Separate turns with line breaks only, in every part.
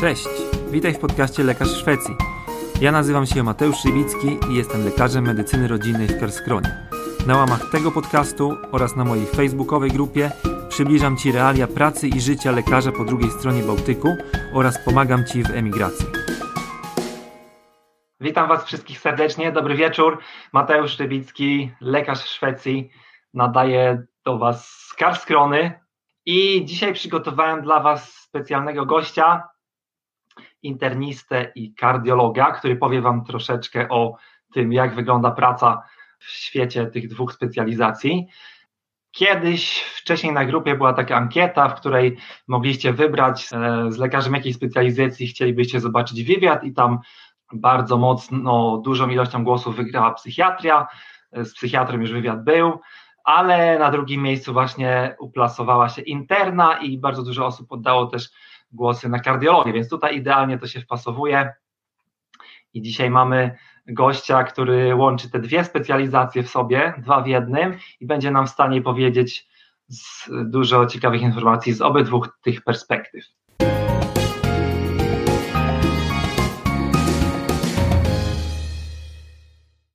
Cześć, witaj w podcaście Lekarz Szwecji. Ja nazywam się Mateusz Szywicki i jestem lekarzem medycyny rodzinnej w Kerskronie. Na łamach tego podcastu oraz na mojej facebookowej grupie przybliżam Ci realia pracy i życia lekarza po drugiej stronie Bałtyku oraz pomagam Ci w emigracji. Witam Was wszystkich serdecznie, dobry wieczór. Mateusz Szybicki, lekarz Szwecji, nadaje do Was z Karskrony i dzisiaj przygotowałem dla Was specjalnego gościa, internistę i kardiologa, który powie Wam troszeczkę o tym, jak wygląda praca w świecie tych dwóch specjalizacji. Kiedyś, wcześniej na grupie była taka ankieta, w której mogliście wybrać e, z lekarzem jakiej specjalizacji chcielibyście zobaczyć wywiad i tam bardzo mocno, dużą ilością głosów wygrała psychiatria. E, z psychiatrem już wywiad był, ale na drugim miejscu właśnie uplasowała się interna i bardzo dużo osób oddało też głosy na kardiologię, więc tutaj idealnie to się wpasowuje. I dzisiaj mamy gościa, który łączy te dwie specjalizacje w sobie, dwa w jednym i będzie nam w stanie powiedzieć dużo ciekawych informacji z obydwu tych perspektyw.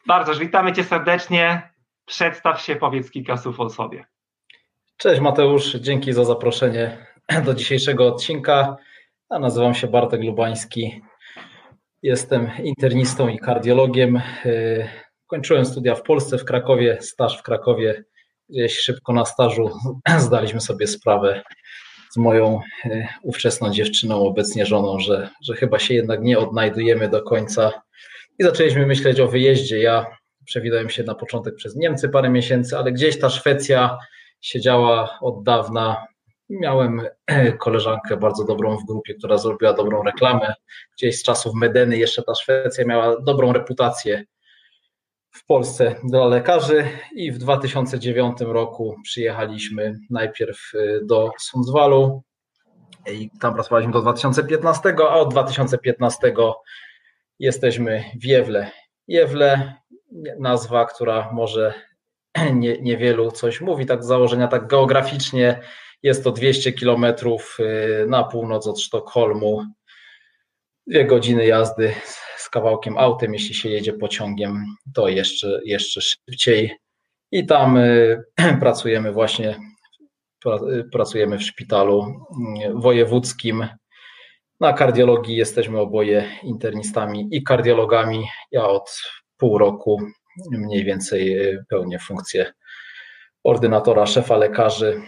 Bardzo, witamy Cię serdecznie. Przedstaw się, powiedz kilka słów o sobie.
Cześć Mateusz, dzięki za zaproszenie do dzisiejszego odcinka. Ja nazywam się Bartek Lubański. Jestem internistą i kardiologiem. Kończyłem studia w Polsce, w Krakowie, staż w Krakowie. Gdzieś szybko na stażu zdaliśmy sobie sprawę z moją e, ówczesną dziewczyną, obecnie żoną, że, że chyba się jednak nie odnajdujemy do końca i zaczęliśmy myśleć o wyjeździe. Ja przewidałem się na początek przez Niemcy parę miesięcy, ale gdzieś ta Szwecja siedziała od dawna Miałem koleżankę bardzo dobrą w grupie, która zrobiła dobrą reklamę. Gdzieś z czasów Medeny jeszcze ta Szwecja miała dobrą reputację w Polsce dla lekarzy i w 2009 roku przyjechaliśmy najpierw y, do Sundsvallu i tam pracowaliśmy do 2015, a od 2015 jesteśmy w Jewle. Jewle, nazwa, która może nie, niewielu coś mówi, tak z założenia, tak geograficznie jest to 200 kilometrów y, na północ od Sztokholmu. Dwie godziny jazdy z kawałkiem autem, jeśli się jedzie pociągiem, to jeszcze, jeszcze szybciej. I tam y, pracujemy właśnie, y, pracujemy w szpitalu wojewódzkim. Na kardiologii jesteśmy oboje internistami i kardiologami. Ja od pół roku mniej więcej pełnię funkcję ordynatora, szefa lekarzy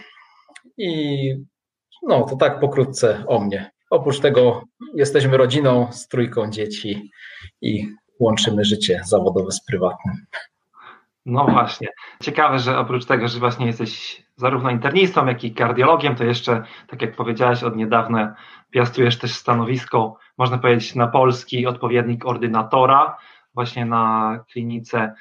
i no, to tak pokrótce o mnie. Oprócz tego jesteśmy rodziną z trójką dzieci i łączymy życie zawodowe z prywatnym.
No właśnie. Ciekawe, że oprócz tego, że właśnie jesteś zarówno internistą, jak i kardiologiem, to jeszcze, tak jak powiedziałeś, od niedawna piastujesz też stanowisko, można powiedzieć, na polski odpowiednik ordynatora, właśnie na klinice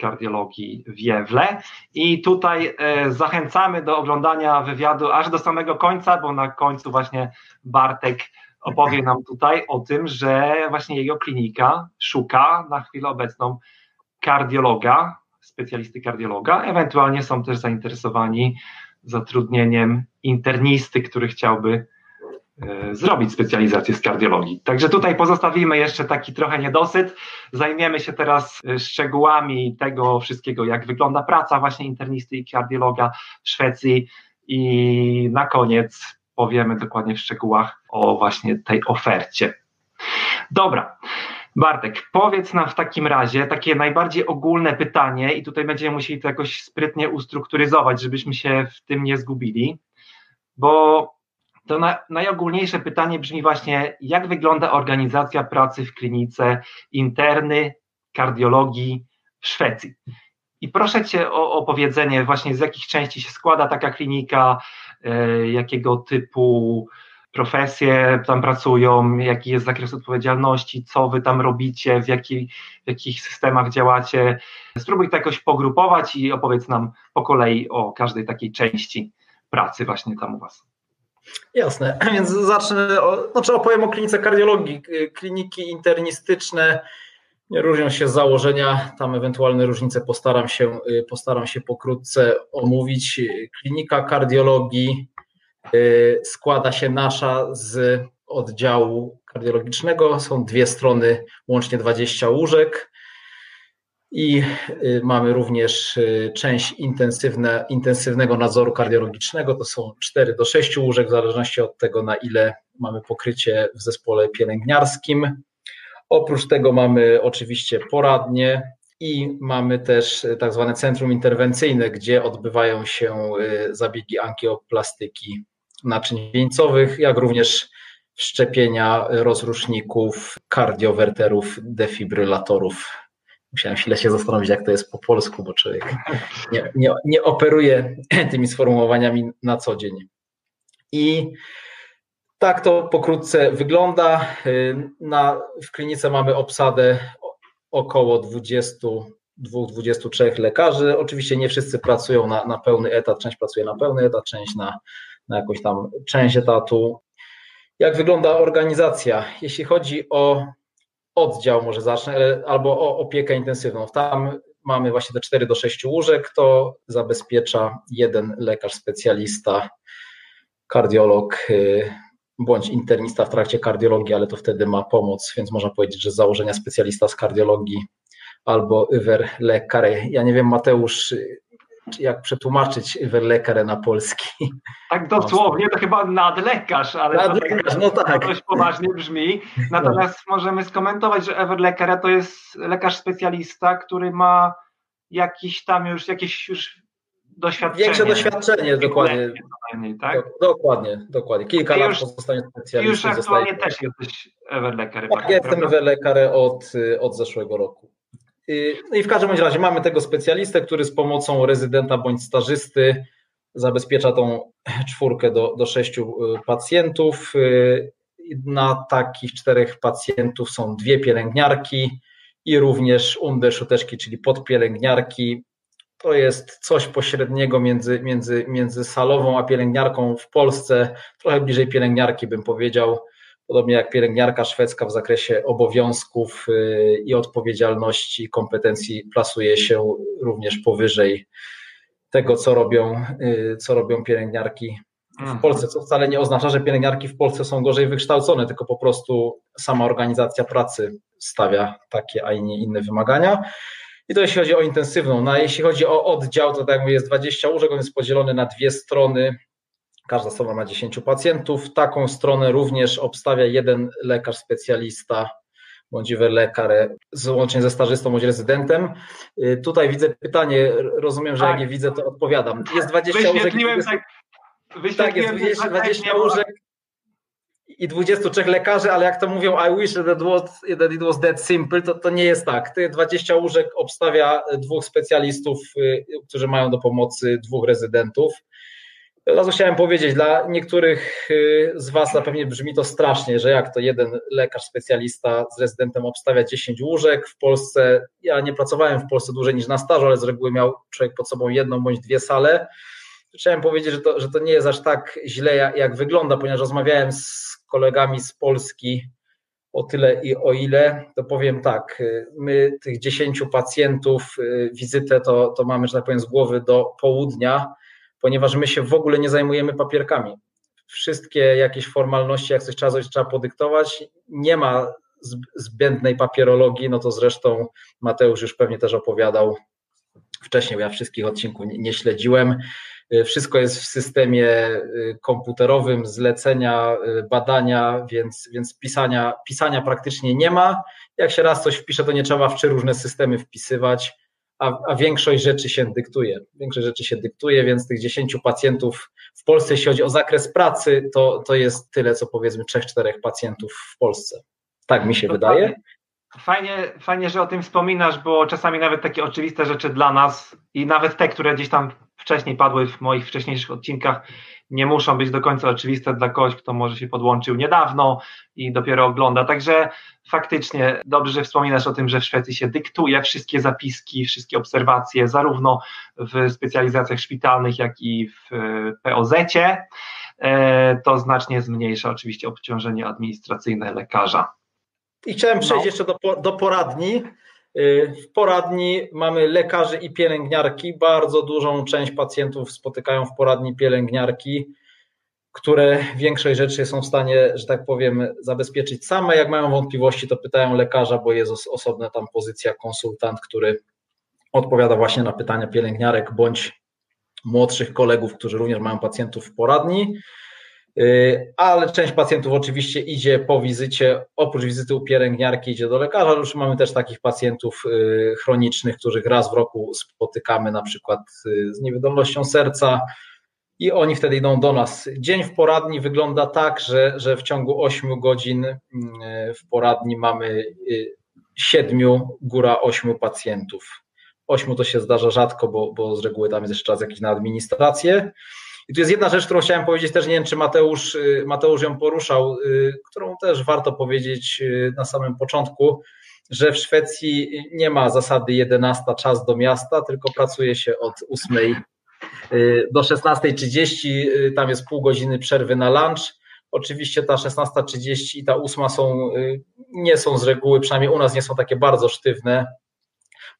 kardiologii w Jewle. I tutaj e, zachęcamy do oglądania wywiadu aż do samego końca, bo na końcu właśnie Bartek opowie nam tutaj o tym, że właśnie jego klinika szuka na chwilę obecną kardiologa, specjalisty kardiologa. Ewentualnie są też zainteresowani zatrudnieniem internisty, który chciałby E, zrobić specjalizację z kardiologii. Także tutaj pozostawimy jeszcze taki trochę niedosyt. Zajmiemy się teraz e, szczegółami tego wszystkiego, jak wygląda praca właśnie internisty i kardiologa w Szwecji i na koniec powiemy dokładnie w szczegółach o właśnie tej ofercie. Dobra. Bartek, powiedz nam w takim razie takie najbardziej ogólne pytanie, i tutaj będziemy musieli to jakoś sprytnie ustrukturyzować, żebyśmy się w tym nie zgubili, bo to na, najogólniejsze pytanie brzmi właśnie, jak wygląda organizacja pracy w klinice interny kardiologii w Szwecji? I proszę Cię o opowiedzenie właśnie z jakich części się składa taka klinika, e, jakiego typu profesje tam pracują, jaki jest zakres odpowiedzialności, co Wy tam robicie, w, jaki, w jakich systemach działacie. Spróbuj to jakoś pogrupować i opowiedz nam po kolei o każdej takiej części pracy właśnie tam u Was.
Jasne, więc zacznę, o, znaczy opowiem o klinice kardiologii. Kliniki internistyczne różnią się z założenia, tam ewentualne różnice postaram się, postaram się pokrótce omówić. Klinika kardiologii y, składa się nasza z oddziału kardiologicznego. Są dwie strony, łącznie 20 łóżek. I y, mamy również y, część intensywne, intensywnego nadzoru kardiologicznego. To są 4 do 6 łóżek, w zależności od tego, na ile mamy pokrycie w zespole pielęgniarskim. Oprócz tego mamy oczywiście poradnie i mamy też tak zwane centrum interwencyjne, gdzie odbywają się zabiegi angioplastyki naczyń wieńcowych, jak również szczepienia rozruszników, kardiowerterów, defibrylatorów. Musiałem chwilę się zastanowić, jak to jest po polsku, bo człowiek nie, nie, nie operuje tymi sformułowaniami na co dzień. I tak to pokrótce wygląda. Na, w klinice mamy obsadę około 22-23 lekarzy. Oczywiście nie wszyscy pracują na, na pełny etat, część pracuje na pełny etat, część na, na jakąś tam część etatu. Jak wygląda organizacja? Jeśli chodzi o oddział, może zacznę, albo o opiekę intensywną. Tam mamy właśnie te 4 do 6 łóżek, to zabezpiecza jeden lekarz specjalista, kardiolog y, bądź internista w trakcie kardiologii, ale to wtedy ma pomoc, więc można powiedzieć, że z założenia specjalista z kardiologii albo Iwer lekarz. Ja nie wiem, Mateusz, jak przetłumaczyć lekarę na polski.
Tak dosłownie, to chyba nadlekarz, ale
nadlekarz, no tak.
dość poważnie brzmi. Natomiast no. możemy skomentować, że Everlekarę to jest lekarz specjalista, który ma jakiś tam już, jakieś już doświadczenie.
Większe doświadczenie, dokładnie. Tak? dokładnie, dokładnie. Kilka lat pozostanie specjalistą.
Już aktualnie też jesteś Everlekarem.
Tak, ja jestem Everlekarem od, od zeszłego roku. No i w każdym razie mamy tego specjalistę, który z pomocą rezydenta bądź stażysty zabezpiecza tą czwórkę do, do sześciu y, pacjentów. Y, na takich czterech pacjentów są dwie pielęgniarki i również umdeszuteczki, czyli podpielęgniarki. To jest coś pośredniego między, między, między salową a pielęgniarką w Polsce, trochę bliżej pielęgniarki bym powiedział Podobnie jak pielęgniarka szwedzka w zakresie obowiązków y, i odpowiedzialności, kompetencji plasuje się również powyżej tego, co robią, y, co robią pielęgniarki w mhm. Polsce, co wcale nie oznacza, że pielęgniarki w Polsce są gorzej wykształcone, tylko po prostu sama organizacja pracy stawia takie, a nie inne wymagania. I to jeśli chodzi o intensywną. No, a jeśli chodzi o oddział, to tak jak mówię, jest 20 łóżek, on jest podzielony na dwie strony. Każda strona ma 10 pacjentów. Taką stronę również obstawia jeden lekarz specjalista bądź lekarz, łącznie ze stażystą bądź rezydentem. Y, tutaj widzę pytanie, rozumiem, że tak. jak je widzę, to odpowiadam. Jest 20 łóżek. Tak, tak, jest 20, 20 łóżek i 23 lekarzy, ale jak to mówią, I wish that it was, that it was that simple, to, to nie jest tak. Tych 20 łóżek obstawia dwóch specjalistów, y, którzy mają do pomocy dwóch rezydentów. Od razu chciałem powiedzieć, dla niektórych y, z Was na pewnie brzmi to strasznie, że jak to jeden lekarz specjalista z rezydentem obstawia 10 łóżek w Polsce. Ja nie pracowałem w Polsce dłużej niż na stażu, ale z reguły miał człowiek pod sobą jedną bądź dwie sale. Chciałem powiedzieć, że to, że to nie jest aż tak źle, jak, jak wygląda, ponieważ rozmawiałem z kolegami z Polski o tyle i o ile, to powiem tak, y, my tych 10 pacjentów, y, wizytę to, to mamy, że tak powiem, z głowy do południa ponieważ my się w ogóle nie zajmujemy papierkami. Wszystkie jakieś formalności, jak coś trzeba coś trzeba podyktować, nie ma zbędnej papierologii, no to zresztą Mateusz już pewnie też opowiadał wcześniej, bo ja wszystkich odcinków nie, śledziłem. Wszystko jest w systemie y, komputerowym, zlecenia, y, badania, więc, więc pisania, pisania praktycznie nie ma. Jak się raz coś wpisze, to nie trzeba w trzy różne systemy wpisywać a, a większość rzeczy się dyktuje. Większość rzeczy się dyktuje, więc tych 10 pacjentów w Polsce, jeśli chodzi o zakres pracy, to, to jest tyle, co powiedzmy 3-4 pacjentów w Polsce. Tak mi się to wydaje.
Fajnie, fajnie, że o tym wspominasz, bo czasami nawet takie oczywiste rzeczy dla nas i nawet te, które gdzieś tam wcześniej padły w moich wcześniejszych odcinkach, nie muszą być do końca oczywiste dla kogoś, kto może się podłączył niedawno i dopiero ogląda. Także faktycznie dobrze, że wspominasz o tym, że w Szwecji się dyktuje wszystkie zapiski, wszystkie obserwacje, zarówno w specjalizacjach szpitalnych, jak i w POZ-cie. E, to znacznie zmniejsza oczywiście obciążenie administracyjne lekarza.
I chciałem przejść no. jeszcze do, do poradni. Y, w poradni mamy lekarzy i pielęgniarki. Bardzo dużą część pacjentów spotykają w poradni pielęgniarki. które większość rzeczy są w stanie, że tak powiem, zabezpieczyć same. Jak mają wątpliwości, to pytają lekarza, bo jest osobna tam pozycja konsultant, który odpowiada właśnie na pytania pielęgniarek bądź młodszych kolegów, którzy również mają pacjentów w poradni. Y, ale część pacjentów oczywiście idzie po wizycie, oprócz wizyty u pielęgniarki idzie do lekarza, już mamy też takich pacjentów y, chronicznych, których raz w roku spotykamy na przykład y, z niewydolnością serca i oni wtedy idą do nas. Dzień w poradni wygląda tak, że, że w ciągu 8 godzin w poradni mamy 7, góra 8 pacjentów. 8 to się zdarza rzadko, bo, bo z reguły tam jest jeszcze czas jakiś na administrację. I tu jest jedna rzecz, którą chciałem powiedzieć, też nie wiem, czy Mateusz, y, Mateusz ją poruszał, y, którą też warto powiedzieć y, na samym początku, że w Szwecji nie ma zasady 11 czas do miasta, tylko pracuje się od 8 do 16.30, tam jest pół godziny przerwy na lunch. Oczywiście ta 16.30 i ta 8 są, nie są z reguły, przynajmniej u nas nie są takie bardzo sztywne,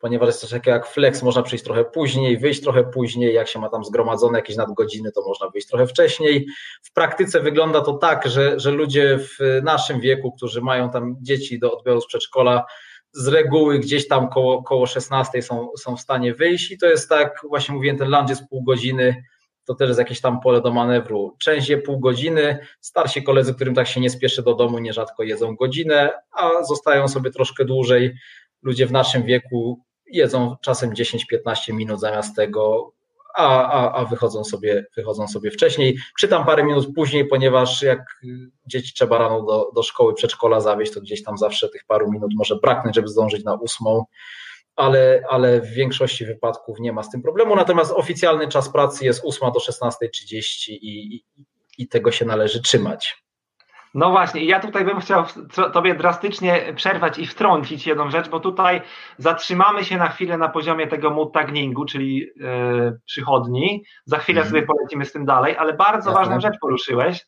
ponieważ jest coś takiego jak flex, można przyjść trochę później, wyjść trochę później, jak się ma tam zgromadzone jakieś nadgodziny, to można wyjść trochę wcześniej. W praktyce wygląda to tak, że, że ludzie w naszym wieku, którzy mają tam dzieci do odbioru z przedszkola, z reguły gdzieś tam koło, koło 16 są, są w stanie wyjść i to jest tak, właśnie mówiłem, ten lunch jest pół godziny, to też jest jakieś tam pole do manewru. Część pół godziny, starsi koledzy, którym tak się nie spieszy do domu, nierzadko jedzą godzinę, a zostają sobie troszkę dłużej. Ludzie w naszym wieku jedzą czasem 10-15 minut zamiast tego, a, a, a wychodzą, sobie, wychodzą sobie wcześniej. Czytam parę minut później, ponieważ jak dzieci trzeba rano do, do szkoły, przedszkola zawieźć, to gdzieś tam zawsze tych paru minut może braknąć, żeby zdążyć na ósmą, ale, ale w większości wypadków nie ma z tym problemu. Natomiast oficjalny czas pracy jest 8 do 16.30 i, i, i tego się należy trzymać.
No właśnie, ja tutaj bym chciał Tobie drastycznie przerwać i wtrącić jedną rzecz, bo tutaj zatrzymamy się na chwilę na poziomie tego mood tagningu, czyli yy, przychodni. Za chwilę mm. sobie polecimy z tym dalej, ale bardzo Jasne. ważną rzecz poruszyłeś,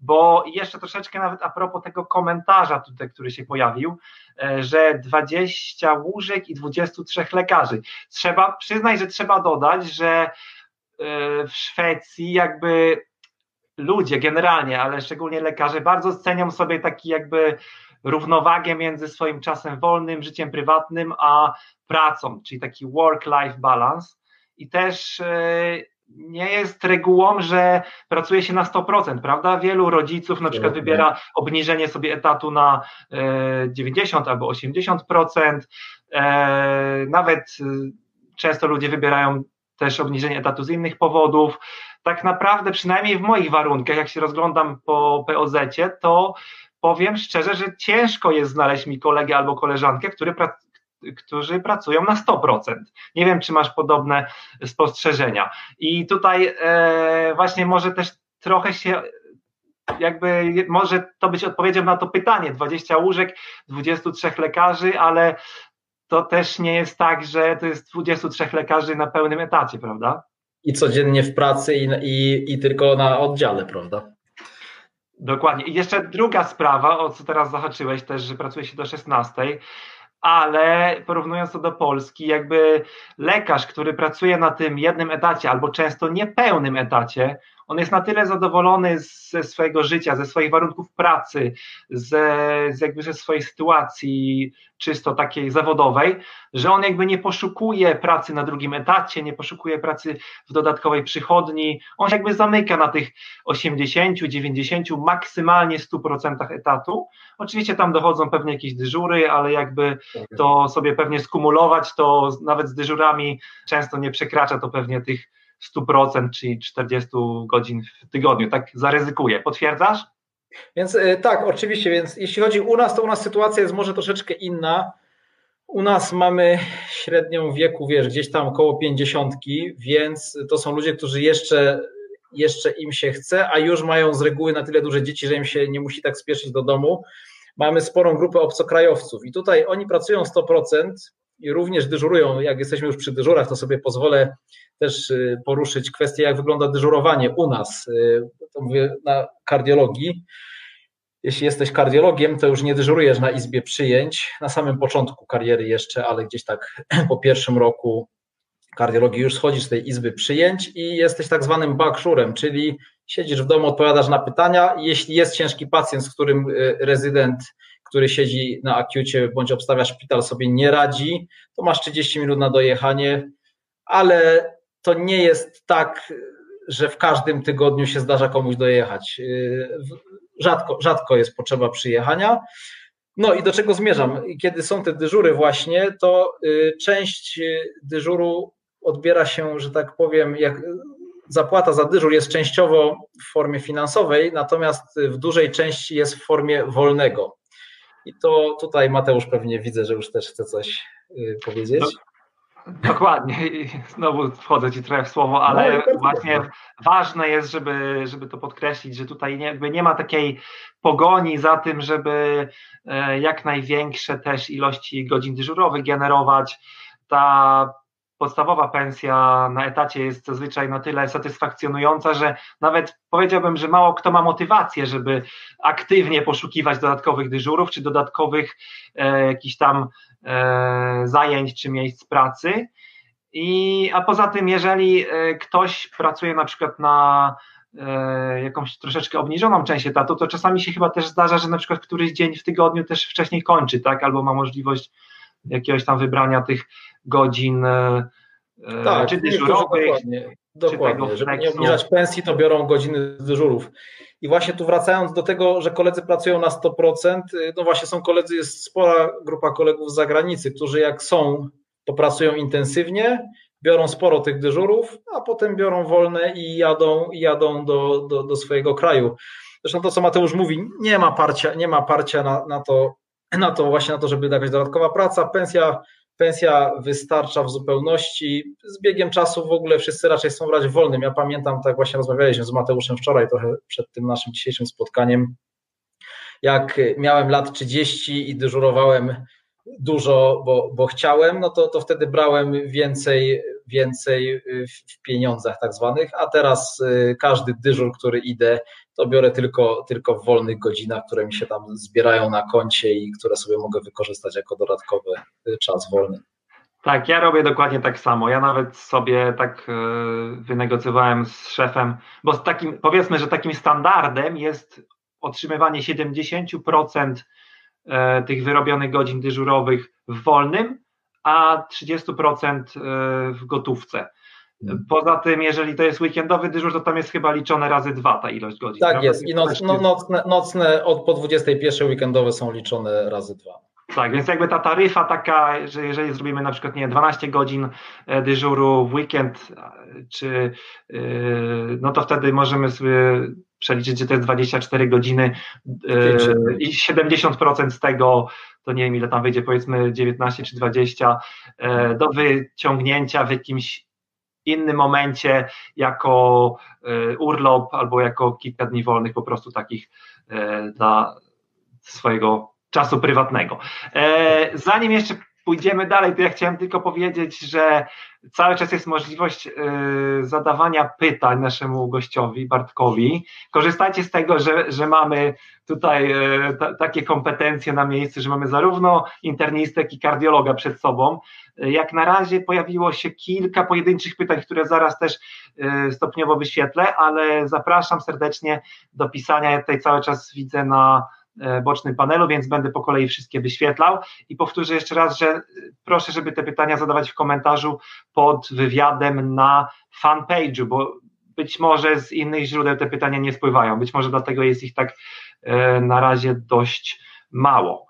bo jeszcze troszeczkę nawet a propos tego komentarza tutaj, który się pojawił, yy, że 20 łóżek i 23 lekarzy. Trzeba przyznać, że trzeba dodać, że yy, w Szwecji jakby ludzie generalnie, ale szczególnie lekarze, bardzo cenią sobie taki jakby równowagę między swoim czasem wolnym, życiem prywatnym, a pracą, czyli taki work-life balance. I też e, nie jest regułą, że pracuje się na 100%, prawda? Wielu rodziców na przykład wybiera obniżenie sobie etatu na 90 e, albo 80%. E, nawet często ludzie wybierają też obniżenie etatu z innych powodów tak naprawdę, przynajmniej w moich warunkach, jak się rozglądam po POZ, to powiem szczerze, że ciężko jest znaleźć mi kolegę albo koleżankę, który pra którzy pracują na 100%. Nie wiem, czy masz podobne spostrzeżenia. I tutaj e, właśnie może też trochę się jakby może to być odpowiedzią na to pytanie, 20 łóżek, 23 lekarzy, ale to też nie jest tak, że to jest 23 lekarzy na pełnym etacie, prawda?
i codziennie w pracy i, i, i tylko na oddziale, prawda?
Dokładnie. I jeszcze druga sprawa, o co teraz zahaczyłeś też, że pracuje się do 16, ale porównując to do Polski, jakby lekarz, który pracuje na tym jednym etacie albo często niepełnym etacie, on jest na tyle zadowolony ze swojego życia, ze swoich warunków pracy, ze, z jakby ze swojej sytuacji czysto takiej zawodowej, że on jakby nie poszukuje pracy na drugim etacie, nie poszukuje pracy w dodatkowej przychodni, on się jakby zamyka na tych 80, 90, maksymalnie 100% etatu. Oczywiście tam dochodzą pewnie jakieś dyżury, ale jakby to sobie pewnie skumulować, to nawet z dyżurami często nie przekracza to pewnie tych 100%, czyli 40 godzin w tygodniu. Tak zaryzykuję. Potwierdzasz?
Więc y, tak, oczywiście, więc jeśli chodzi u nas, to u nas sytuacja jest może troszeczkę inna. U nas mamy średnią wieku, wiesz, gdzieś tam około 50, więc to są ludzie, którzy jeszcze, jeszcze im się chce, a już mają z reguły na tyle duże dzieci, że im się nie musi tak spieszyć do domu. Mamy sporą grupę obcokrajowców i tutaj oni pracują 100%, i również dyżurują. Jak jesteśmy już przy dyżurach, to sobie pozwolę też y, poruszyć kwestię, jak wygląda dyżurowanie u nas. Y, to mówię na kardiologii. Jeśli jesteś kardiologiem, to już nie dyżurujesz na izbie przyjęć, na samym początku kariery jeszcze, ale gdzieś tak po pierwszym roku kardiologii już schodzisz z tej izby przyjęć i jesteś tak zwanym backshurem, czyli siedzisz w domu, odpowiadasz na pytania. Jeśli jest ciężki pacjent, z którym rezydent, który siedzi na akiucie bądź obstawia szpital, sobie nie radzi, to masz 30 minut na dojechanie, ale to nie jest tak, że w każdym tygodniu się zdarza komuś dojechać. Rzadko, rzadko jest potrzeba przyjechania. No i do czego zmierzam? Kiedy są te dyżury właśnie, to y, część dyżuru odbiera się, że tak powiem, jak zapłata za dyżur jest częściowo w formie finansowej, natomiast w dużej części jest w formie wolnego. I to tutaj Mateusz pewnie widzę, że już też chce coś y, powiedzieć. No,
dokładnie. I znowu wchodzę ci trochę w słowo, ale no, właśnie ważne jest, żeby, żeby to podkreślić, że tutaj nie, jakby nie ma takiej pogoni za tym, żeby e, jak największe też ilości godzin dyżurowych generować. Ta podstawowa pensja na etacie jest zazwyczaj na tyle satysfakcjonująca, że nawet powiedziałbym, że mało kto ma motywację, żeby aktywnie poszukiwać dodatkowych dyżurów czy dodatkowych e, jakichś tam e, zajęć czy miejsc pracy. I, a poza tym, jeżeli e, ktoś pracuje na przykład na e, jakąś troszeczkę obniżoną część etatu, to czasami się chyba też zdarza, że na przykład któryś dzień w tygodniu też wcześniej kończy, tak? Albo ma możliwość jakiegoś tam wybrania tych godzin e,
tak, czy dyżurowych. Dokładnie, dokładnie. żeby nie obniżać pensji, to biorą godziny dyżurów. I właśnie tu wracając do tego, że koledzy pracują na 100%, y, no właśnie są koledzy, jest spora grupa kolegów z zagranicy, którzy jak są, to pracują intensywnie, biorą sporo tych dyżurów, a potem biorą wolne i jadą, i jadą do, do, do swojego kraju. Zresztą to, co Mateusz mówi, nie ma parcia, nie ma parcia na, na to, na to właśnie na to, żeby jakaś dodatkowa praca, pensja, pensja wystarcza w zupełności. Z biegiem czasu w ogóle wszyscy raczej chcą brać wolnym. Ja pamiętam, tak właśnie rozmawialiśmy z Mateuszem wczoraj, trochę przed tym naszym dzisiejszym spotkaniem, jak miałem lat 30 i dyżurowałem dużo, bo, bo chciałem, no to, to wtedy brałem więcej, więcej w pieniądzach tak zwanych, a teraz y, każdy dyżur, który idę, to biorę tylko, tylko w wolnych godzinach, które mi się tam zbierają na koncie i które sobie mogę wykorzystać jako dodatkowy y, czas wolny.
Tak, ja robię dokładnie tak samo. Ja nawet sobie tak y, wynegocjowałem z szefem, bo z takim, powiedzmy, że takim standardem jest otrzymywanie 70% e, tych wyrobionych godzin dyżurowych w wolnym, a 30% e, w gotówce. Poza tym, jeżeli to jest weekendowy dyżur, to tam jest chyba liczone razy dwa ta ilość godzin.
Tak prawda? jest i noc, no, nocne, nocne od po 21 weekendowe są liczone razy dwa.
Tak, więc jakby ta taryfa taka, że jeżeli zrobimy na przykład nie 12 godzin e, dyżuru w weekend, czy no to wtedy możemy sobie przeliczyć, że to jest 24 godziny yy, i 70% z tego, to nie wiem ile tam wyjdzie, powiedzmy 19 czy 20, yy, do wyciągnięcia w jakimś innym momencie jako yy, urlop albo jako kilka dni wolnych po prostu takich dla swojego czasu prywatnego. Zanim jeszcze pójdziemy dalej, to ja chciałem tylko powiedzieć, że cały czas jest możliwość y, zadawania pytań naszemu gościowi, Bartkowi. Korzystajcie z tego, że, że mamy tutaj y, takie kompetencje na miejscu, że mamy zarówno internistę, jak i kardiologa przed sobą. Jak na razie pojawiło się kilka pojedynczych pytań, które zaraz też y, stopniowo wyświetlę, ale zapraszam serdecznie do pisania. Ja tutaj cały czas widzę na bocznym panelu, więc będę po kolei wszystkie wyświetlał i powtórzę jeszcze raz, że e, proszę, żeby te pytania zadawać w komentarzu pod wywiadem na fanpage'u, bo być może z innych źródeł te pytania nie spływają, być może dlatego jest ich tak e, na razie dość mało.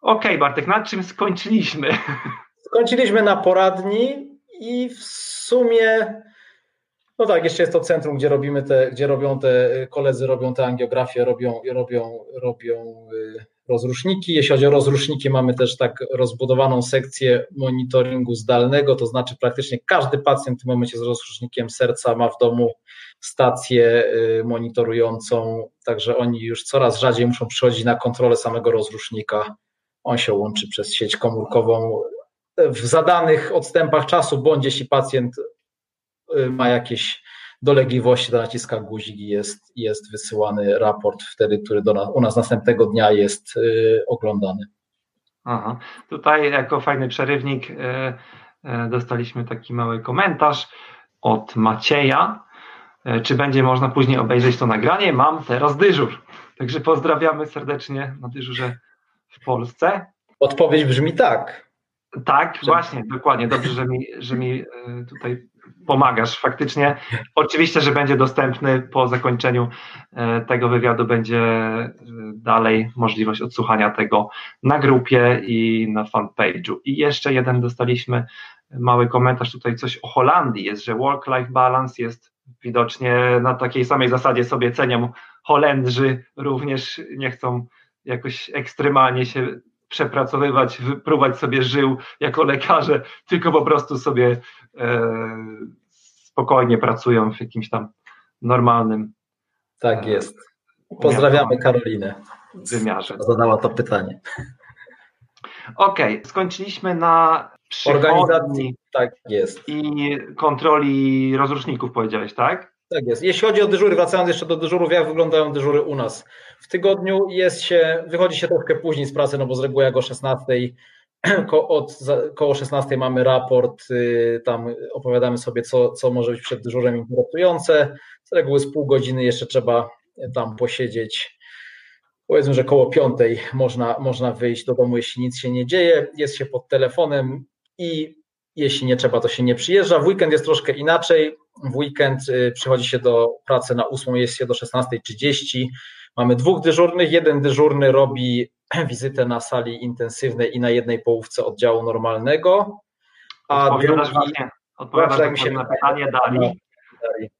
Okay, Bartek, na czym skończyliśmy?
Skończyliśmy na poradni i w sumie no tak, jeszcze jest to centrum, gdzie robimy te, gdzie robią te koledzy, robią te angiografie, robią, robią, robią y, rozruszniki. Jeśli chodzi o rozruszniki, mamy też tak rozbudowaną sekcję monitoringu zdalnego, to znaczy praktycznie każdy pacjent w tym momencie z rozrusznikiem serca ma w domu stację y, monitorującą, także oni już coraz rzadziej muszą przychodzić na kontrolę samego rozrusznika. On się łączy przez sieć komórkową w zadanych odstępach czasu, bądź jeśli pacjent ma jakieś dolegliwości, to naciska guzik i jest, jest wysyłany raport wtedy, który do nas, u nas następnego dnia jest y, oglądany.
Aha. Tutaj jako fajny przerywnik y, dostaliśmy taki mały komentarz od Macieja. czy będzie można później obejrzeć to nagranie. Mam teraz dyżur. Także pozdrawiamy serdecznie na dyżurze w Polsce.
Odpowiedź brzmi tak.
Tak, właśnie, dokładnie. Dobrze, że mi, że mi tutaj pomagasz faktycznie. Oczywiście, że będzie dostępny po zakończeniu e, tego wywiadu, będzie e, dalej możliwość odsłuchania tego na grupie i na fanpage'u. I jeszcze jeden dostaliśmy mały komentarz tutaj, coś o Holandii jest, że work-life balance jest widocznie na takiej samej zasadzie sobie cenią Holendrzy, również nie chcą jakoś ekstremalnie się przepracowywać, wypróbować sobie żył jako lekarze, tylko po prostu sobie e, spokojnie pracują w jakimś tam normalnym.
Tak e, jest. Pozdrawiamy Karolinę.
Wymiarze.
Zadała to pytanie.
Okej, okay, skończyliśmy na
organizacji. Tak jest.
I kontroli rozruszników, powiedziałeś, tak?
Tak jest. Jeśli chodzi o dyżury, wracając jeszcze do dyżurów, jak wyglądają dyżury u nas? W tygodniu jest się, wychodzi się troszkę później z pracy, no bo z reguły jak o 16 od koło 16 mamy raport, y, tam opowiadamy sobie, co, co może być przed dyżurem interesujące. Z reguły z pół godziny jeszcze trzeba tam posiedzieć. Powiedzmy, że koło piątej można, można wyjść do domu, jeśli nic się nie dzieje. Jest się pod telefonem i jeśli nie trzeba, to się nie przyjeżdża. W weekend jest troszkę inaczej. W weekend y, przychodzi się do pracy na 8, jest się do 16.30. Mamy dwóch dyżurnych. Jeden dyżurny robi wizytę na sali intensywnej i na jednej połówce oddziału normalnego.
A odpowiadasz drugi, właśnie, odpowiadasz tak się na pytanie dali.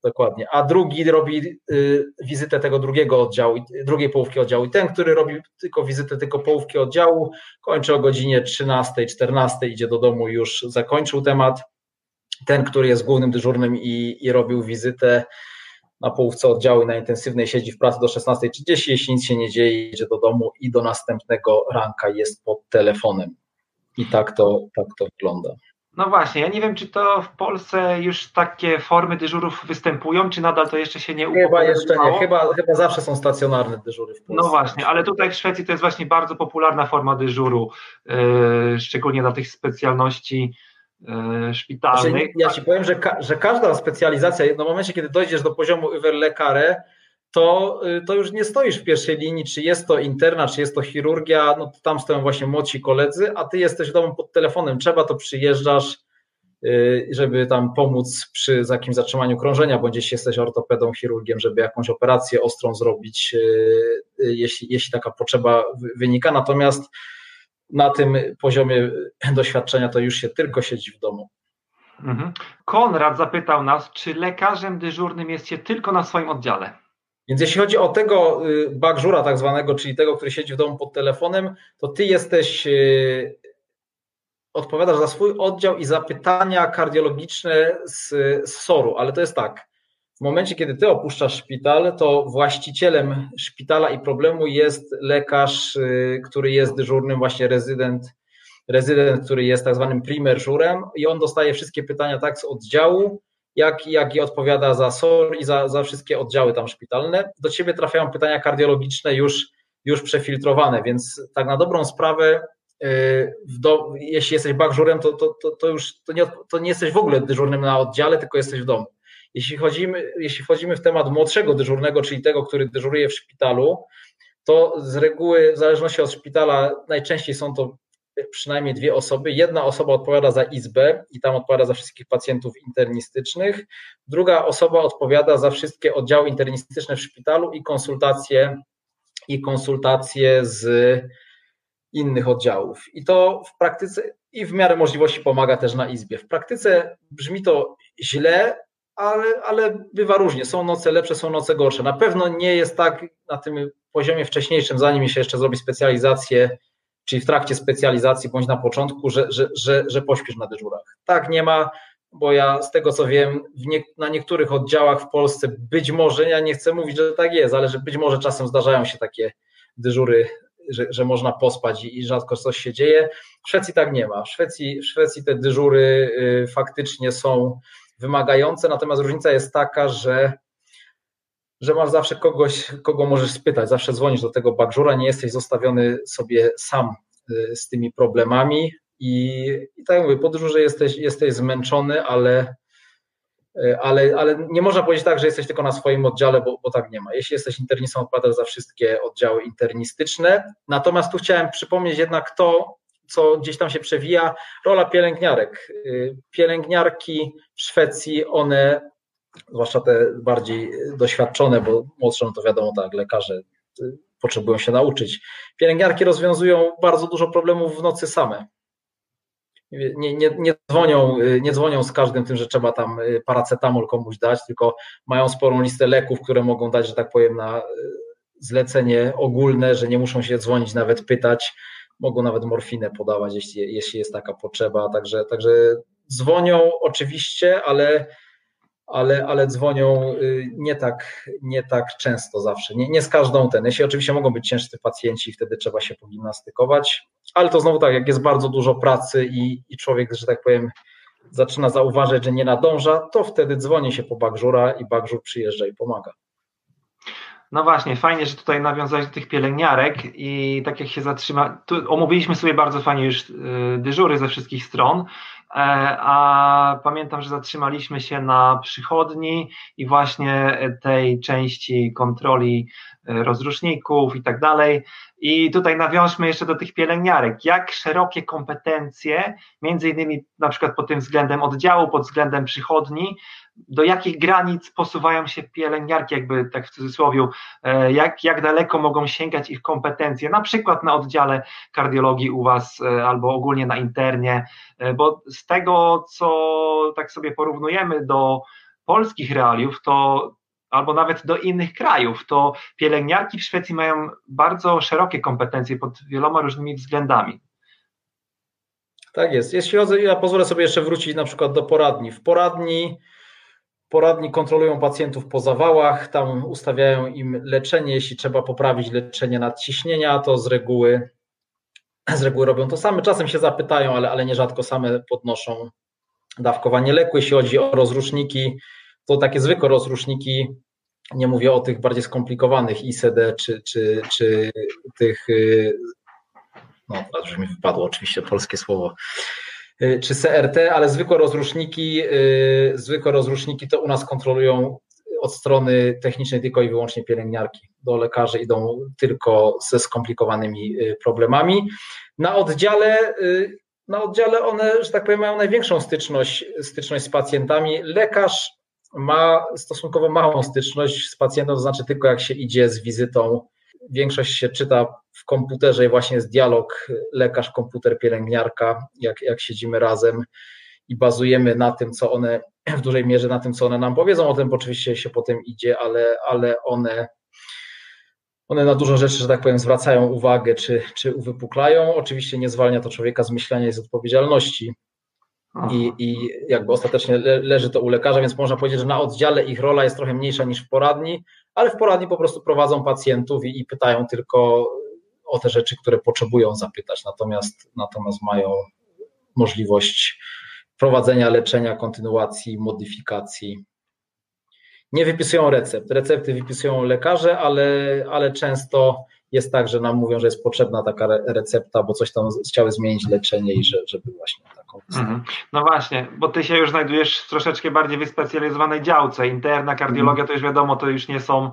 Dokładnie. A drugi robi y, wizytę tego drugiego oddziału, drugiej połówki oddziału. I ten, który robi tylko wizytę tylko połówki oddziału, kończy o godzinie 13, 14, idzie do domu, już zakończył temat. Ten, który jest głównym dyżurnym i, i robił wizytę na połówce oddziału na intensywnej siedzi w pracy do 16.30, jeśli nic się nie dzieje, idzie do domu i do następnego ranka jest pod telefonem. I tak to, tak to wygląda.
No właśnie, ja nie wiem, czy to w Polsce już takie formy dyżurów występują, czy nadal to jeszcze się nie
Chyba jeszcze nie, chyba, chyba zawsze są stacjonarne dyżury w Polsce.
No właśnie, ale tutaj w Szwecji to jest właśnie bardzo popularna forma dyżuru, yy, szczególnie dla tych specjalności szpitalnych. Znaczy,
ja Ci powiem, że, ka że każda specjalizacja, w momencie, kiedy dojdziesz do poziomu Uwerlekare, to, y, to już nie stoisz w pierwszej linii, czy jest to interna, czy jest to chirurgia, no to tam stoją właśnie młodsi koledzy, a ty jesteś w domu pod telefonem, trzeba, to przyjeżdżasz, y, żeby tam pomóc przy jakimś zatrzymaniu krążenia, bądź jeśli jesteś ortopedą, chirurgiem, żeby jakąś operację ostrą zrobić, y, jeśli, jeśli taka potrzeba wynika. Natomiast na tym poziomie doświadczenia to już się tylko siedzi w domu.
Mhm. Konrad zapytał nas, czy lekarzem dyżurnym jest się tylko na swoim oddziale?
Więc jeśli chodzi o tego y, bagżura tak zwanego, czyli tego, który siedzi w domu pod telefonem, to ty jesteś, y, odpowiadasz za swój oddział i za pytania kardiologiczne z, z SOR-u, ale to jest tak, w momencie, kiedy ty opuszczasz szpital, to właścicielem szpitala i problemu jest lekarz, y, który jest dyżurnym, właśnie rezydent, rezydent, który jest tak zwanym primer żurem i on dostaje wszystkie pytania tak z oddziału, jak, jak i odpowiada za SOR i za, za wszystkie oddziały tam szpitalne. Do ciebie trafiają pytania kardiologiczne już, już przefiltrowane, więc tak na dobrą sprawę, yy, do, jeśli jesteś bagżurem, to, to, to, to już to nie, to nie jesteś w ogóle dyżurnym na oddziale, tylko jesteś w domu. Jeśli, chodzimy, jeśli wchodzimy w temat młodszego dyżurnego, czyli tego, który dyżuruje w szpitalu, to z reguły, w zależności od szpitala, najczęściej są to przynajmniej dwie osoby. Jedna osoba odpowiada za izbę i tam odpowiada za wszystkich pacjentów internistycznych. Druga osoba odpowiada za wszystkie oddziały internistyczne w szpitalu i konsultacje i konsultacje z innych oddziałów. I to w praktyce i w miarę możliwości pomaga też na izbie. W praktyce brzmi to źle, ale, ale bywa różnie. Są noce lepsze, są noce gorsze. Na pewno nie jest tak na tym poziomie wcześniejszym, zanim się jeszcze zrobi specjalizację czyli w trakcie specjalizacji bądź na początku, że, że, że, że pośpiesz na dyżurach. Tak, nie ma, bo ja z tego co wiem, nie, na niektórych oddziałach w Polsce być może, ja nie chcę mówić, że tak jest, ale że być może czasem zdarzają się takie dyżury, że, że można pospać i, i rzadko coś się dzieje. W Szwecji tak nie ma. W Szwecji, w Szwecji te dyżury y, faktycznie są wymagające, natomiast różnica jest taka, że że masz zawsze kogoś, kogo możesz spytać, zawsze dzwonisz do tego bagżura, nie jesteś zostawiony sobie sam y, z tymi problemami i, i tak jak mówię, po jesteś, jesteś zmęczony, ale, ale, ale nie można powiedzieć tak, że jesteś tylko na swoim oddziale, bo, bo tak nie ma. Jeśli jesteś internistą, odpowiadasz za wszystkie oddziały internistyczne. Natomiast tu chciałem przypomnieć jednak to, co gdzieś tam się przewija, rola pielęgniarek. Pielęgniarki w Szwecji, one, zwłaszcza te bardziej doświadczone, bo młodsze, no to wiadomo tak, lekarze potrzebują się nauczyć. Pielęgniarki rozwiązują bardzo dużo problemów w nocy same. Nie, nie, nie, dzwonią, nie dzwonią z każdym tym, że trzeba tam paracetamol komuś dać, tylko mają sporą listę leków, które mogą dać, że tak powiem, na zlecenie ogólne, że nie muszą się dzwonić, nawet pytać. Mogą nawet morfinę podawać, jeśli, jeśli jest taka potrzeba. Także, także dzwonią oczywiście, ale ale, ale dzwonią y, nie tak, nie tak często zawsze, nie, nie z każdą ten. Jeśli oczywiście mogą być ciężcy pacjenci, wtedy trzeba się pogimnastykować, ale to znowu tak, jak jest bardzo dużo pracy i, i człowiek, że tak powiem, zaczyna zauważyć, że nie nadąża, to wtedy dzwoni się po bagżura i bagżur przyjeżdża i pomaga.
No właśnie, fajnie, że tutaj nawiązałeś do tych pielęgniarek i tak jak się zatrzyma, tu omówiliśmy sobie bardzo fajnie już y, dyżury ze wszystkich stron, E, a pamiętam, że zatrzymaliśmy się na przychodni i właśnie tej części kontroli e, rozruszników i tak dalej. I tutaj nawiążmy jeszcze do tych pielęgniarek. Jak szerokie kompetencje, między innymi na przykład pod tym względem oddziału, pod względem przychodni, do jakich granic posuwają się pielęgniarki, jakby tak w cudzysłowie, e, jak, jak daleko mogą sięgać ich kompetencje, na przykład na oddziale kardiologii u Was e, albo ogólnie na internie, e, bo z tego, co tak sobie porównujemy do polskich realiów, to albo nawet do innych krajów, to pielęgniarki w Szwecji mają bardzo szerokie kompetencje pod wieloma różnymi względami.
Tak jest. Jeśli chodzi, ja pozwolę sobie jeszcze wrócić na przykład do poradni. W poradni Poradni kontrolują pacjentów po zawałach, tam ustawiają im leczenie. Jeśli trzeba poprawić leczenie nadciśnienia, to z reguły, z reguły robią to same. Czasem się zapytają, ale, ale nierzadko same podnoszą dawkowanie leku. Jeśli chodzi o rozruszniki, to takie zwykłe rozruszniki, nie mówię o tych bardziej skomplikowanych ICD czy, czy, czy tych, y, no teraz już mi wypadło oczywiście polskie słowo, Y, czy CRT, ale zwykłe rozruszniki, y, zwykłe rozruszniki to u nas kontrolują od strony technicznej tylko i wyłącznie pielęgniarki. Do lekarzy idą tylko ze skomplikowanymi problemami. Na oddziale, na oddziale one, że tak powiem, mają największą styczność, styczność z pacjentami. Lekarz ma stosunkowo małą styczność z pacjentem, to znaczy tylko jak się idzie z wizytą większość się czyta w komputerze i właśnie jest dialog lekarz, komputer, pielęgniarka, jak, jak siedzimy razem i bazujemy na tym, co one w dużej mierze na tym, co one nam powiedzą. O tym oczywiście się potem idzie, ale, ale one, one na dużo rzeczy, że tak powiem, zwracają uwagę, czy, czy uwypuklają. Oczywiście nie zwalnia to człowieka z myślenia i z odpowiedzialności. I, I jakby ostatecznie le, leży to u lekarza, więc można powiedzieć, że na oddziale ich rola jest trochę mniejsza niż w poradni, ale w poradni po prostu prowadzą pacjentów i, i pytają tylko o te rzeczy, które potrzebują zapytać, natomiast, natomiast mają możliwość prowadzenia leczenia, kontynuacji, modyfikacji. Nie wypisują recept. Recepty wypisują lekarze, ale, ale często jest tak, że nam mówią, że jest potrzebna taka recepta, bo coś tam chciały zmienić leczenie i że, żeby właśnie Mhm.
No właśnie, bo ty się już znajdujesz w troszeczkę bardziej wyspecjalizowanej działce. Interna kardiologia to już wiadomo, to już nie są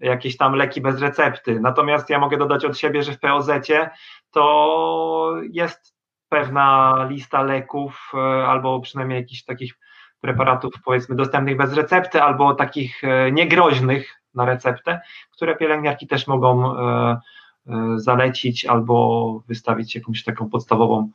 jakieś tam leki bez recepty. Natomiast ja mogę dodać od siebie, że w POZ to jest pewna lista leków e, albo przynajmniej jakichś takich preparatów powiedzmy dostępnych bez recepty albo takich e, niegroźnych na receptę, które pielęgniarki też mogą e, zalecić albo wystawić jakąś taką podstawową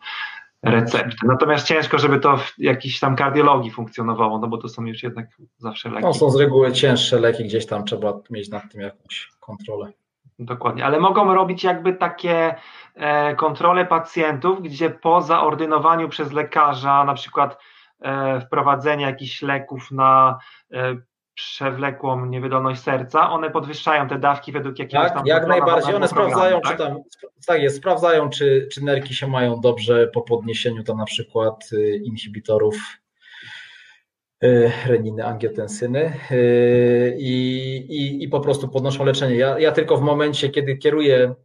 receptę. Natomiast ciężko, żeby to w jakiejś tam kardiologii funkcjonowało, no bo to są już jednak zawsze leki.
No są z reguły cięższe leki, gdzieś tam trzeba mieć nad tym jakąś kontrolę.
Dokładnie, ale mogą robić jakby takie e, kontrole pacjentów, gdzie po zaordynowaniu przez lekarza na przykład e, wprowadzenie jakichś leków na e, przewlekłą niewydolność serca, one podwyższają te dawki według jakiegoś
tak, tam... Jak najbardziej, one sprawdzają, tak? czy tam, tak jest, sprawdzają, czy, czy nerki się mają dobrze po podniesieniu tam na przykład y, inhibitorów y, reniny, angiotensyny y, i, i, i po prostu podnoszą leczenie. Ja, ja tylko w momencie, kiedy kieruję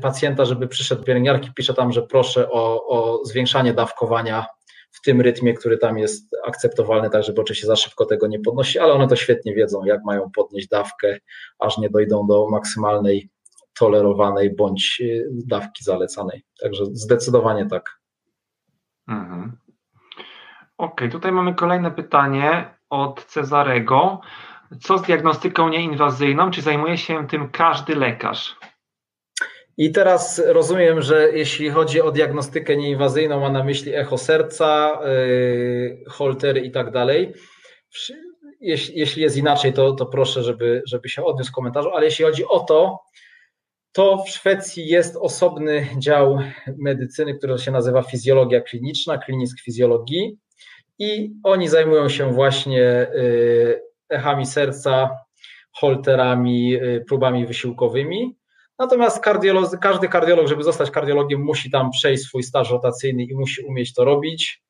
pacjenta, żeby przyszedł pielęgniarki, piszę tam, że proszę o, o zwiększanie dawkowania w tym rytmie, który tam jest akceptowalny, tak żeby oczywiście za szybko tego nie podnosi, ale one to świetnie wiedzą, jak mają podnieść dawkę, aż nie dojdą do maksymalnej tolerowanej bądź y, dawki zalecanej. Także zdecydowanie tak.
Mhm. Okej, okay, tutaj mamy kolejne pytanie od Cezarego. Co z diagnostyką nieinwazyjną? Czy zajmuje się tym każdy lekarz?
I teraz rozumiem, że jeśli chodzi o diagnostykę nieinwazyjną, ma na myśli echo serca, yy, holtery i tak dalej. Jeśli, jest inaczej, to, to proszę, żeby, żeby się odniósł w komentarzu, ale jeśli chodzi o to, to w Szwecji jest osobny dział medycyny, który się nazywa fizjologia kliniczna, klinisk fizjologii i oni zajmują się właśnie yy, echami serca, holterami, yy, próbami wysiłkowymi. Natomiast każdy kardiolog, żeby zostać kardiologiem, musi tam przejść swój staż rotacyjny i musi umieć to robić.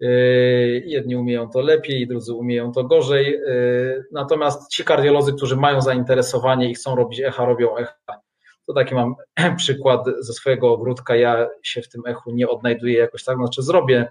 Yy, jedni umieją to lepiej, drudzy umieją to gorzej. Yy, natomiast ci kardiolodzy, którzy mają zainteresowanie i chcą robić echa, robią echa. To taki mam przykład ze swojego ogródka. Ja się w tym echu nie odnajduję jakoś tak, znaczy zrobię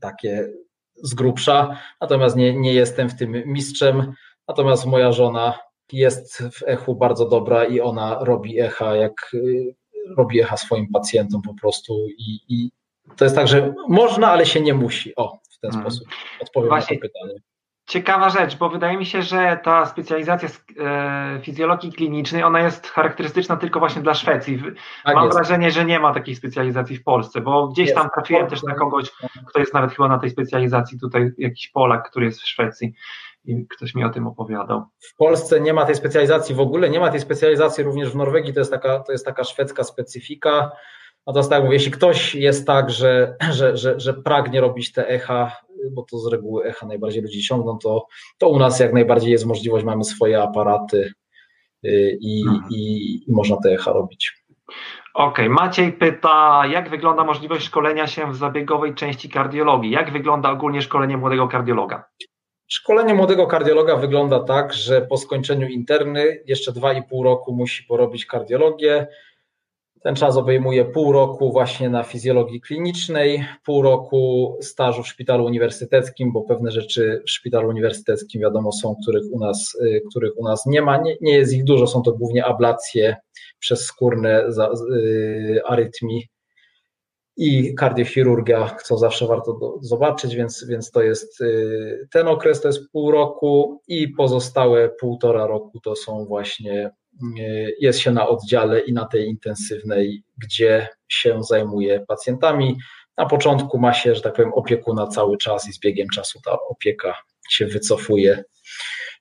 takie z grubsza, natomiast nie, nie jestem w tym mistrzem. Natomiast moja żona jest w echu bardzo dobra i ona robi echa, jak y, robi echa swoim pacjentom po prostu i, i to jest tak, że można, ale się nie musi. O, w ten hmm. sposób odpowiem Właśnie. na to pytanie.
Ciekawa rzecz, bo wydaje mi się, że ta specjalizacja z e, fizjologii klinicznej, ona jest charakterystyczna tylko właśnie dla Szwecji. Tak Mam jest. wrażenie, że nie ma takiej specjalizacji w Polsce, bo gdzieś jest. tam trafiłem też na kogoś, kto jest nawet chyba na tej specjalizacji, tutaj jakiś Polak, który jest w Szwecji i ktoś mi o tym opowiadał.
W Polsce nie ma tej specjalizacji w ogóle, nie ma tej specjalizacji również w Norwegii, to jest taka, to jest taka szwedzka specyfika. Natomiast tak mówię, jeśli ktoś jest tak, że, że, że, że pragnie robić te echa, bo to z reguły echa najbardziej ludzi ciągną, to, to u nas jak najbardziej jest możliwość, mamy swoje aparaty y, i, mhm. i, i można te echa robić.
Okej, okay. Maciej pyta, jak wygląda możliwość szkolenia się w zabiegowej części kardiologii? Jak wygląda ogólnie szkolenie młodego kardiologa?
Szkolenie młodego kardiologa wygląda tak, że po skończeniu interny jeszcze 2,5 roku musi porobić kardiologię. Ten czas obejmuje pół roku właśnie na fizjologii klinicznej, pół roku stażu w szpitalu uniwersyteckim, bo pewne rzeczy w szpitalu uniwersyteckim wiadomo są, których u nas, y, których u nas nie ma. Nie, nie jest ich dużo, są to głównie ablacje przezskórne y, arytmii i kardiochirurgia, co zawsze warto do, zobaczyć, więc, więc to jest y, ten okres, to jest pół roku i pozostałe półtora roku to są właśnie, y, jest się na oddziale i na tej intensywnej, gdzie się zajmuje pacjentami. Na początku ma się, że tak powiem, opiekuna cały czas i z biegiem czasu ta opieka się wycofuje.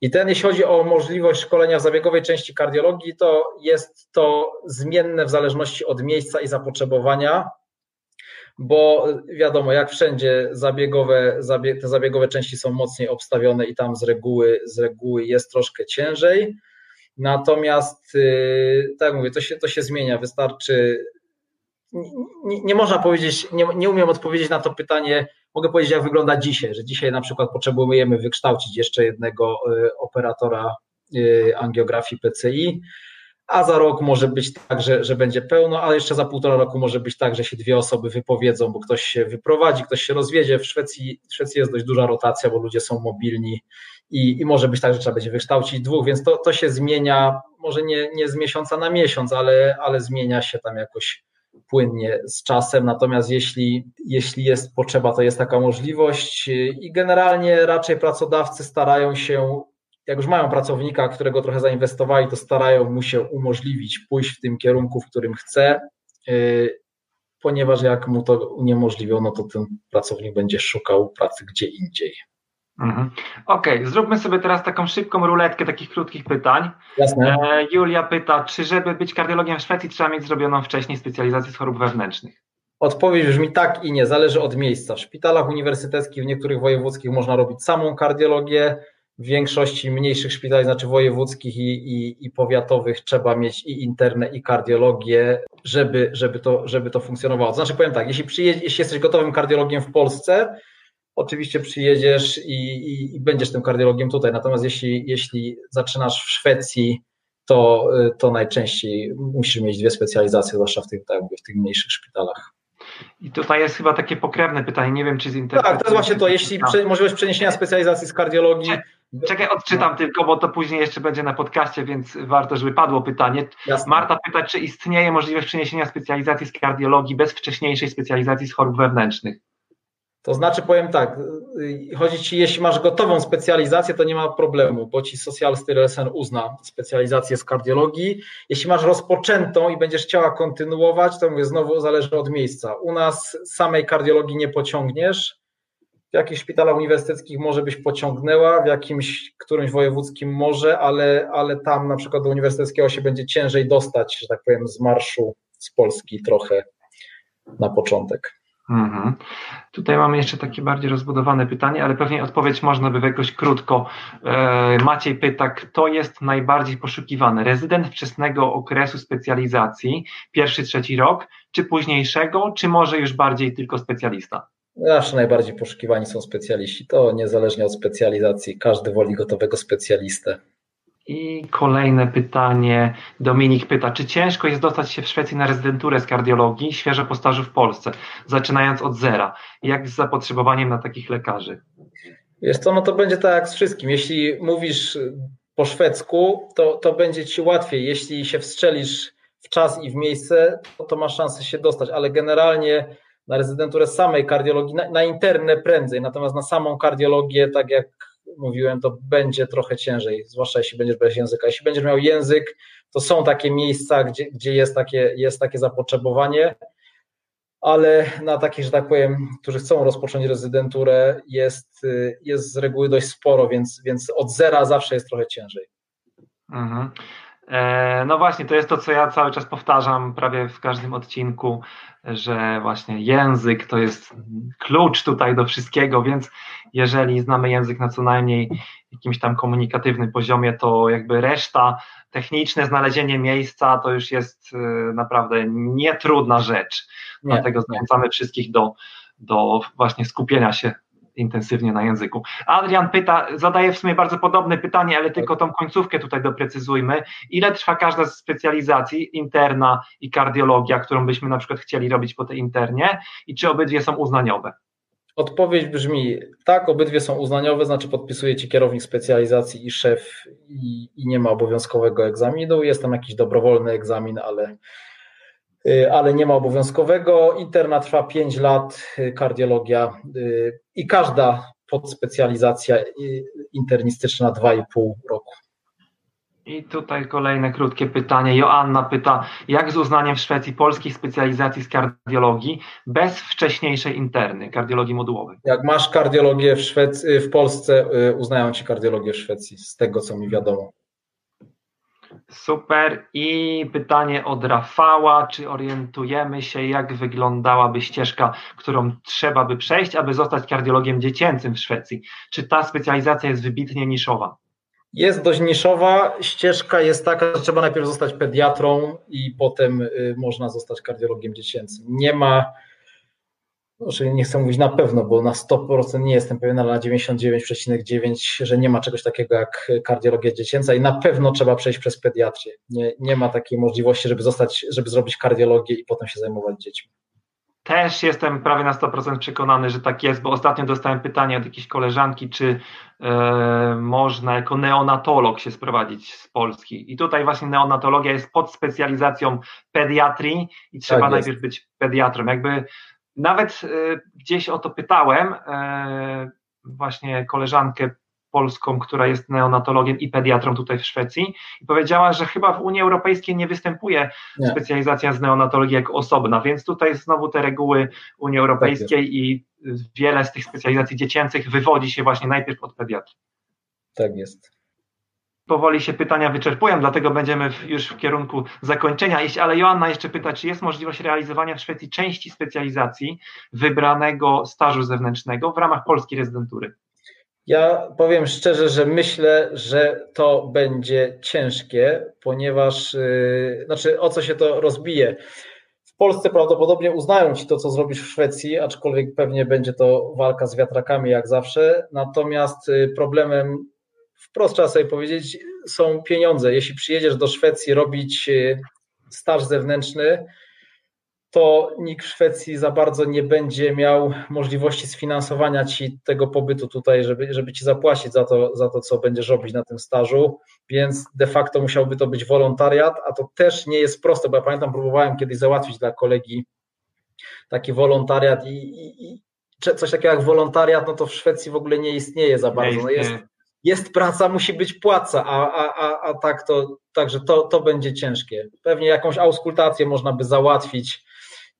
I ten, jeśli chodzi o możliwość szkolenia w zabiegowej części kardiologii, to jest to zmienne w zależności od miejsca i zapotrzebowania bo wiadomo, jak wszędzie zabiegowe, te zabiegowe części są mocniej obstawione i tam z reguły, z reguły jest troszkę ciężej. Natomiast, y, tak jak mówię, to się, to się zmienia. Wystarczy. Nie, nie można powiedzieć, nie, nie umiem odpowiedzieć na to pytanie. Mogę powiedzieć, jak wygląda dzisiaj, że dzisiaj na przykład potrzebujemy wykształcić jeszcze jednego y, operatora y, angiografii PCI a za rok może być tak, że, że będzie pełno, ale jeszcze za półtora roku może być tak, że się dwie osoby wypowiedzą, bo ktoś się wyprowadzi, ktoś się rozwiedzie. W Szwecji, w Szwecji jest dość duża rotacja, bo ludzie są mobilni i, i może być tak, że trzeba będzie wykształcić dwóch, więc to, to się zmienia, może nie, nie z miesiąca na miesiąc, ale, ale zmienia się tam jakoś płynnie z czasem. Natomiast jeśli, jeśli jest potrzeba, to jest taka możliwość i generalnie raczej pracodawcy starają się jak już mają pracownika, którego trochę zainwestowali, to starają mu się umożliwić pójść w tym kierunku, w którym chce, y, ponieważ jak mu to uniemożliwiono, to ten pracownik będzie szukał pracy gdzie indziej.
Mhm. Okej, okay, zróbmy sobie teraz taką szybką ruletkę takich krótkich pytań.
Jasne.
E, Julia pyta, czy żeby być kardiologiem w Szwecji trzeba mieć zrobioną wcześniej specjalizację z chorób wewnętrznych?
Odpowiedź brzmi tak i nie, zależy od miejsca. W szpitalach uniwersyteckich w niektórych wojewódzkich można robić samą kardiologię, w większości mniejszych szpitali, znaczy wojewódzkich i, i, i powiatowych, trzeba mieć i interne, i kardiologię, żeby, żeby, to, żeby to funkcjonowało. Znaczy, powiem tak, jeśli, przyjedzie, jeśli jesteś gotowym kardiologiem w Polsce, oczywiście przyjedziesz i, i, i, będziesz tym kardiologiem tutaj. Natomiast jeśli, jeśli zaczynasz w Szwecji, to, to najczęściej musisz mieć dwie specjalizacje, zwłaszcza w tych, tak w tych mniejszych szpitalach.
I tutaj jest chyba takie pokrewne pytanie, nie wiem czy z
internetu. Tak, to jest właśnie to, jeśli prze, możliwość przeniesienia specjalizacji z kardiologii.
Czekaj, odczytam tylko, bo to później jeszcze będzie na podcaście, więc warto, żeby padło pytanie. Jasne. Marta pyta, czy istnieje możliwość przeniesienia specjalizacji z kardiologii bez wcześniejszej specjalizacji z chorób wewnętrznych?
To znaczy, powiem tak, chodzi ci, jeśli masz gotową specjalizację, to nie ma problemu, bo ci Social Styrelsen uzna specjalizację z kardiologii. Jeśli masz rozpoczętą i będziesz chciała kontynuować, to mówię, znowu zależy od miejsca. U nas samej kardiologii nie pociągniesz. W jakichś szpitalach uniwersyteckich może byś pociągnęła, w jakimś którymś wojewódzkim może, ale, ale tam na przykład do uniwersyteckiego się będzie ciężej dostać, że tak powiem, z marszu z Polski trochę na początek. Mhm.
Tutaj mamy jeszcze takie bardziej rozbudowane pytanie, ale pewnie odpowiedź można by jakoś krótko. E, Maciej pyta, kto jest najbardziej poszukiwany? Rezydent wczesnego okresu specjalizacji, pierwszy, trzeci rok, czy późniejszego, czy może już bardziej tylko specjalista?
Zawsze najbardziej poszukiwani są specjaliści. To niezależnie od specjalizacji, każdy woli gotowego specjalistę.
I kolejne pytanie. Dominik pyta, czy ciężko jest dostać się w Szwecji na rezydenturę z kardiologii, świeżo po stażu w Polsce, zaczynając od zera? Jak z zapotrzebowaniem na takich lekarzy?
Wiesz co, no to będzie tak jak z wszystkim. Jeśli mówisz po szwedzku, to, to będzie ci łatwiej. Jeśli się wstrzelisz w czas i w miejsce, to, to masz szansę się dostać, ale generalnie na rezydenturę samej kardiologii, na, na interne prędzej, natomiast na samą kardiologię, tak jak mówiłem, to będzie trochę ciężej, zwłaszcza jeśli będziesz bez języka. Jeśli będziesz miał język, to są takie miejsca, gdzie, gdzie jest, takie, jest takie zapotrzebowanie, ale na takich, że tak powiem, którzy chcą rozpocząć rezydenturę, jest, jest z reguły dość sporo, więc, więc od zera zawsze jest trochę ciężej. Mhm.
E, no właśnie, to jest to, co ja cały czas powtarzam prawie w każdym odcinku, że właśnie język to jest klucz tutaj do wszystkiego, więc jeżeli znamy język na co najmniej jakimś tam komunikatywnym poziomie, to jakby reszta, techniczne znalezienie miejsca to już jest e, naprawdę nietrudna rzecz. Nie, Dlatego zachęcamy wszystkich do, do właśnie skupienia się intensywnie na języku. Adrian pyta, zadaje w sumie bardzo podobne pytanie, ale tylko tą końcówkę tutaj doprecyzujmy. Ile trwa każda z specjalizacji, interna i kardiologia, którą byśmy na przykład chcieli robić po tej internie i czy obydwie są uznaniowe?
Odpowiedź brzmi tak, obydwie są uznaniowe, znaczy podpisuje ci kierownik specjalizacji i szef i, i nie ma obowiązkowego egzaminu. Jest tam jakiś dobrowolny egzamin, ale ale nie ma obowiązkowego. Interna trwa 5 lat, y, kardiologia y, i każda podspecjalizacja internistyczna 2,5 roku.
I tutaj kolejne krótkie pytanie. Joanna pyta, jak z uznaniem w Szwecji polskich specjalizacji z kardiologii bez wcześniejszej interny, kardiologii modułowej?
Jak masz kardiologię w, Szwecji, w Polsce, uznają ci kardiologię w Szwecji, z tego co mi wiadomo.
Super. I pytanie od Rafała, czy orientujemy się, jak wyglądałaby ścieżka, którą trzeba by przejść, aby zostać kardiologiem dziecięcym w Szwecji? Czy ta specjalizacja jest wybitnie niszowa?
Jest dość niszowa. Ścieżka jest taka, że trzeba najpierw zostać pediatrą i potem y, można zostać kardiologiem dziecięcym. Nie ma znaczy nie chcę mówić na pewno, bo na 100% nie jestem pewien, ale na 99,9%, że nie ma czegoś takiego jak kardiologia dziecięca i na pewno trzeba przejść przez pediatrię. Nie, nie ma takiej możliwości, żeby zostać, żeby zrobić kardiologię i potem się zajmować dziećmi.
Też jestem prawie na 100% przekonany, że tak jest, bo ostatnio dostałem pytanie od jakiejś koleżanki, czy e, można jako neonatolog się sprowadzić z Polski. I tutaj właśnie neonatologia jest pod specjalizacją pediatrii i trzeba tak najpierw być pediatrą. Jakby nawet e, gdzieś o to pytałem e, właśnie koleżankę polską, która jest neonatologiem i pediatrą tutaj w Szwecji i powiedziała, że chyba w Unii Europejskiej nie występuje nie. specjalizacja z neonatologii jako osobna, więc tutaj znowu te reguły Unii Europejskiej tak i wiele z tych specjalizacji dziecięcych wywodzi się właśnie najpierw od pediatry.
Tak jest
powoli się pytania wyczerpują, dlatego będziemy już w kierunku zakończenia ale Joanna jeszcze pyta, czy jest możliwość realizowania w Szwecji części specjalizacji wybranego stażu zewnętrznego w ramach polskiej rezydentury?
Ja powiem szczerze, że myślę, że to będzie ciężkie, ponieważ, yy, znaczy o co się to rozbije? W Polsce prawdopodobnie uznają ci to, co zrobisz w Szwecji, aczkolwiek pewnie będzie to walka z wiatrakami jak zawsze. Natomiast y, problemem wprost trzeba sobie powiedzieć, są pieniądze. Jeśli przyjedziesz do Szwecji robić e, staż zewnętrzny, to nikt w Szwecji za bardzo nie będzie miał możliwości sfinansowania ci tego pobytu tutaj, żeby, żeby ci zapłacić za to, za to, co będziesz robić na tym stażu, więc de facto musiałby to być wolontariat, a to też nie jest proste, bo ja pamiętam, próbowałem kiedyś załatwić dla kolegi taki wolontariat i, i, i coś takiego jak wolontariat, no to w Szwecji w ogóle nie istnieje za bardzo. No jest, jest praca, musi być płaca, a, a, a, a tak to, także to, to będzie ciężkie. Pewnie jakąś auskultację można by załatwić,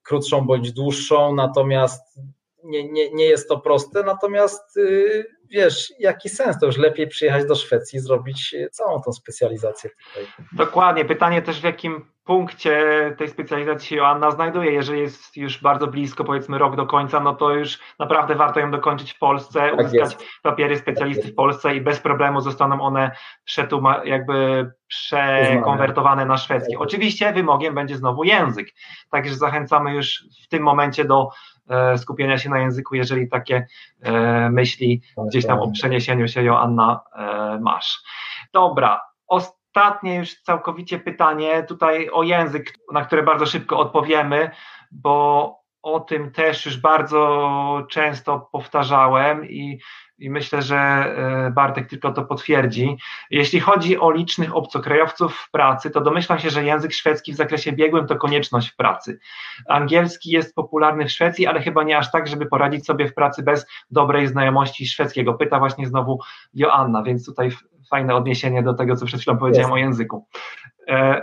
krótszą bądź dłuższą, natomiast nie, nie, nie jest to proste, natomiast yy, wiesz, jaki sens, to już lepiej przyjechać do Szwecji zrobić całą tą specjalizację tutaj.
Dokładnie, pytanie też w jakim punkcie tej specjalizacji się Joanna znajduje, jeżeli jest już bardzo blisko, powiedzmy rok do końca, no to już naprawdę warto ją dokończyć w Polsce, tak uzyskać papiery specjalisty w Polsce i bez problemu zostaną one przetuma- jakby przekonwertowane na szwedzki. Oczywiście wymogiem będzie znowu język, także zachęcamy już w tym momencie do E, skupienia się na języku, jeżeli takie e, myśli gdzieś tam o przeniesieniu się, Joanna, e, masz. Dobra, ostatnie już całkowicie pytanie tutaj o język, na które bardzo szybko odpowiemy, bo o tym też już bardzo często powtarzałem i i myślę, że e, Bartek tylko to potwierdzi. Jeśli chodzi o licznych obcokrajowców w pracy, to domyślam się, że język szwedzki w zakresie biegłym to konieczność w pracy. Angielski jest popularny w Szwecji, ale chyba nie aż tak, żeby poradzić sobie w pracy bez dobrej znajomości szwedzkiego. Pyta właśnie znowu Joanna, więc tutaj fajne odniesienie do tego, co przed chwilą powiedziałem o języku. E,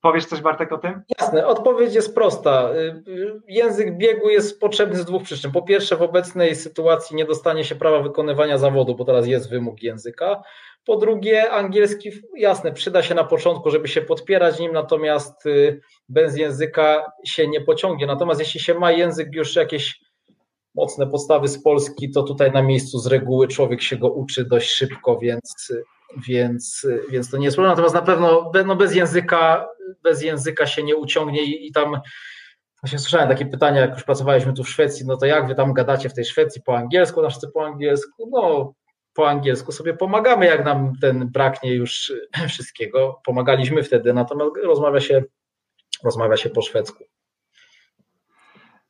Powiesz coś, Bartek, o tym?
Jasne, odpowiedź jest prosta. Y, y, język biegu jest potrzebny z dwóch przyczyn. Po pierwsze, w obecnej sytuacji nie dostanie się prawa wykonywania zawodu, bo teraz jest wymóg języka. Po drugie, angielski, jasne, przyda się na początku, żeby się podpierać nim, natomiast y, bez języka się nie pociągnie. Natomiast jeśli się ma język już jakieś mocne podstawy z Polski, to tutaj na miejscu z reguły człowiek się go uczy dość szybko, więc więc, więc to nie jest problem. Natomiast na pewno no bez, języka, bez języka się nie uciągnie i, i tam właśnie słyszałem takie pytania, jak już pracowaliśmy tu w Szwecji, no to jak wy tam gadacie w tej Szwecji po angielsku, na po angielsku? No po angielsku sobie pomagamy, jak nam ten braknie już wszystkiego. Pomagaliśmy wtedy, natomiast rozmawia się, rozmawia się po szwedzku.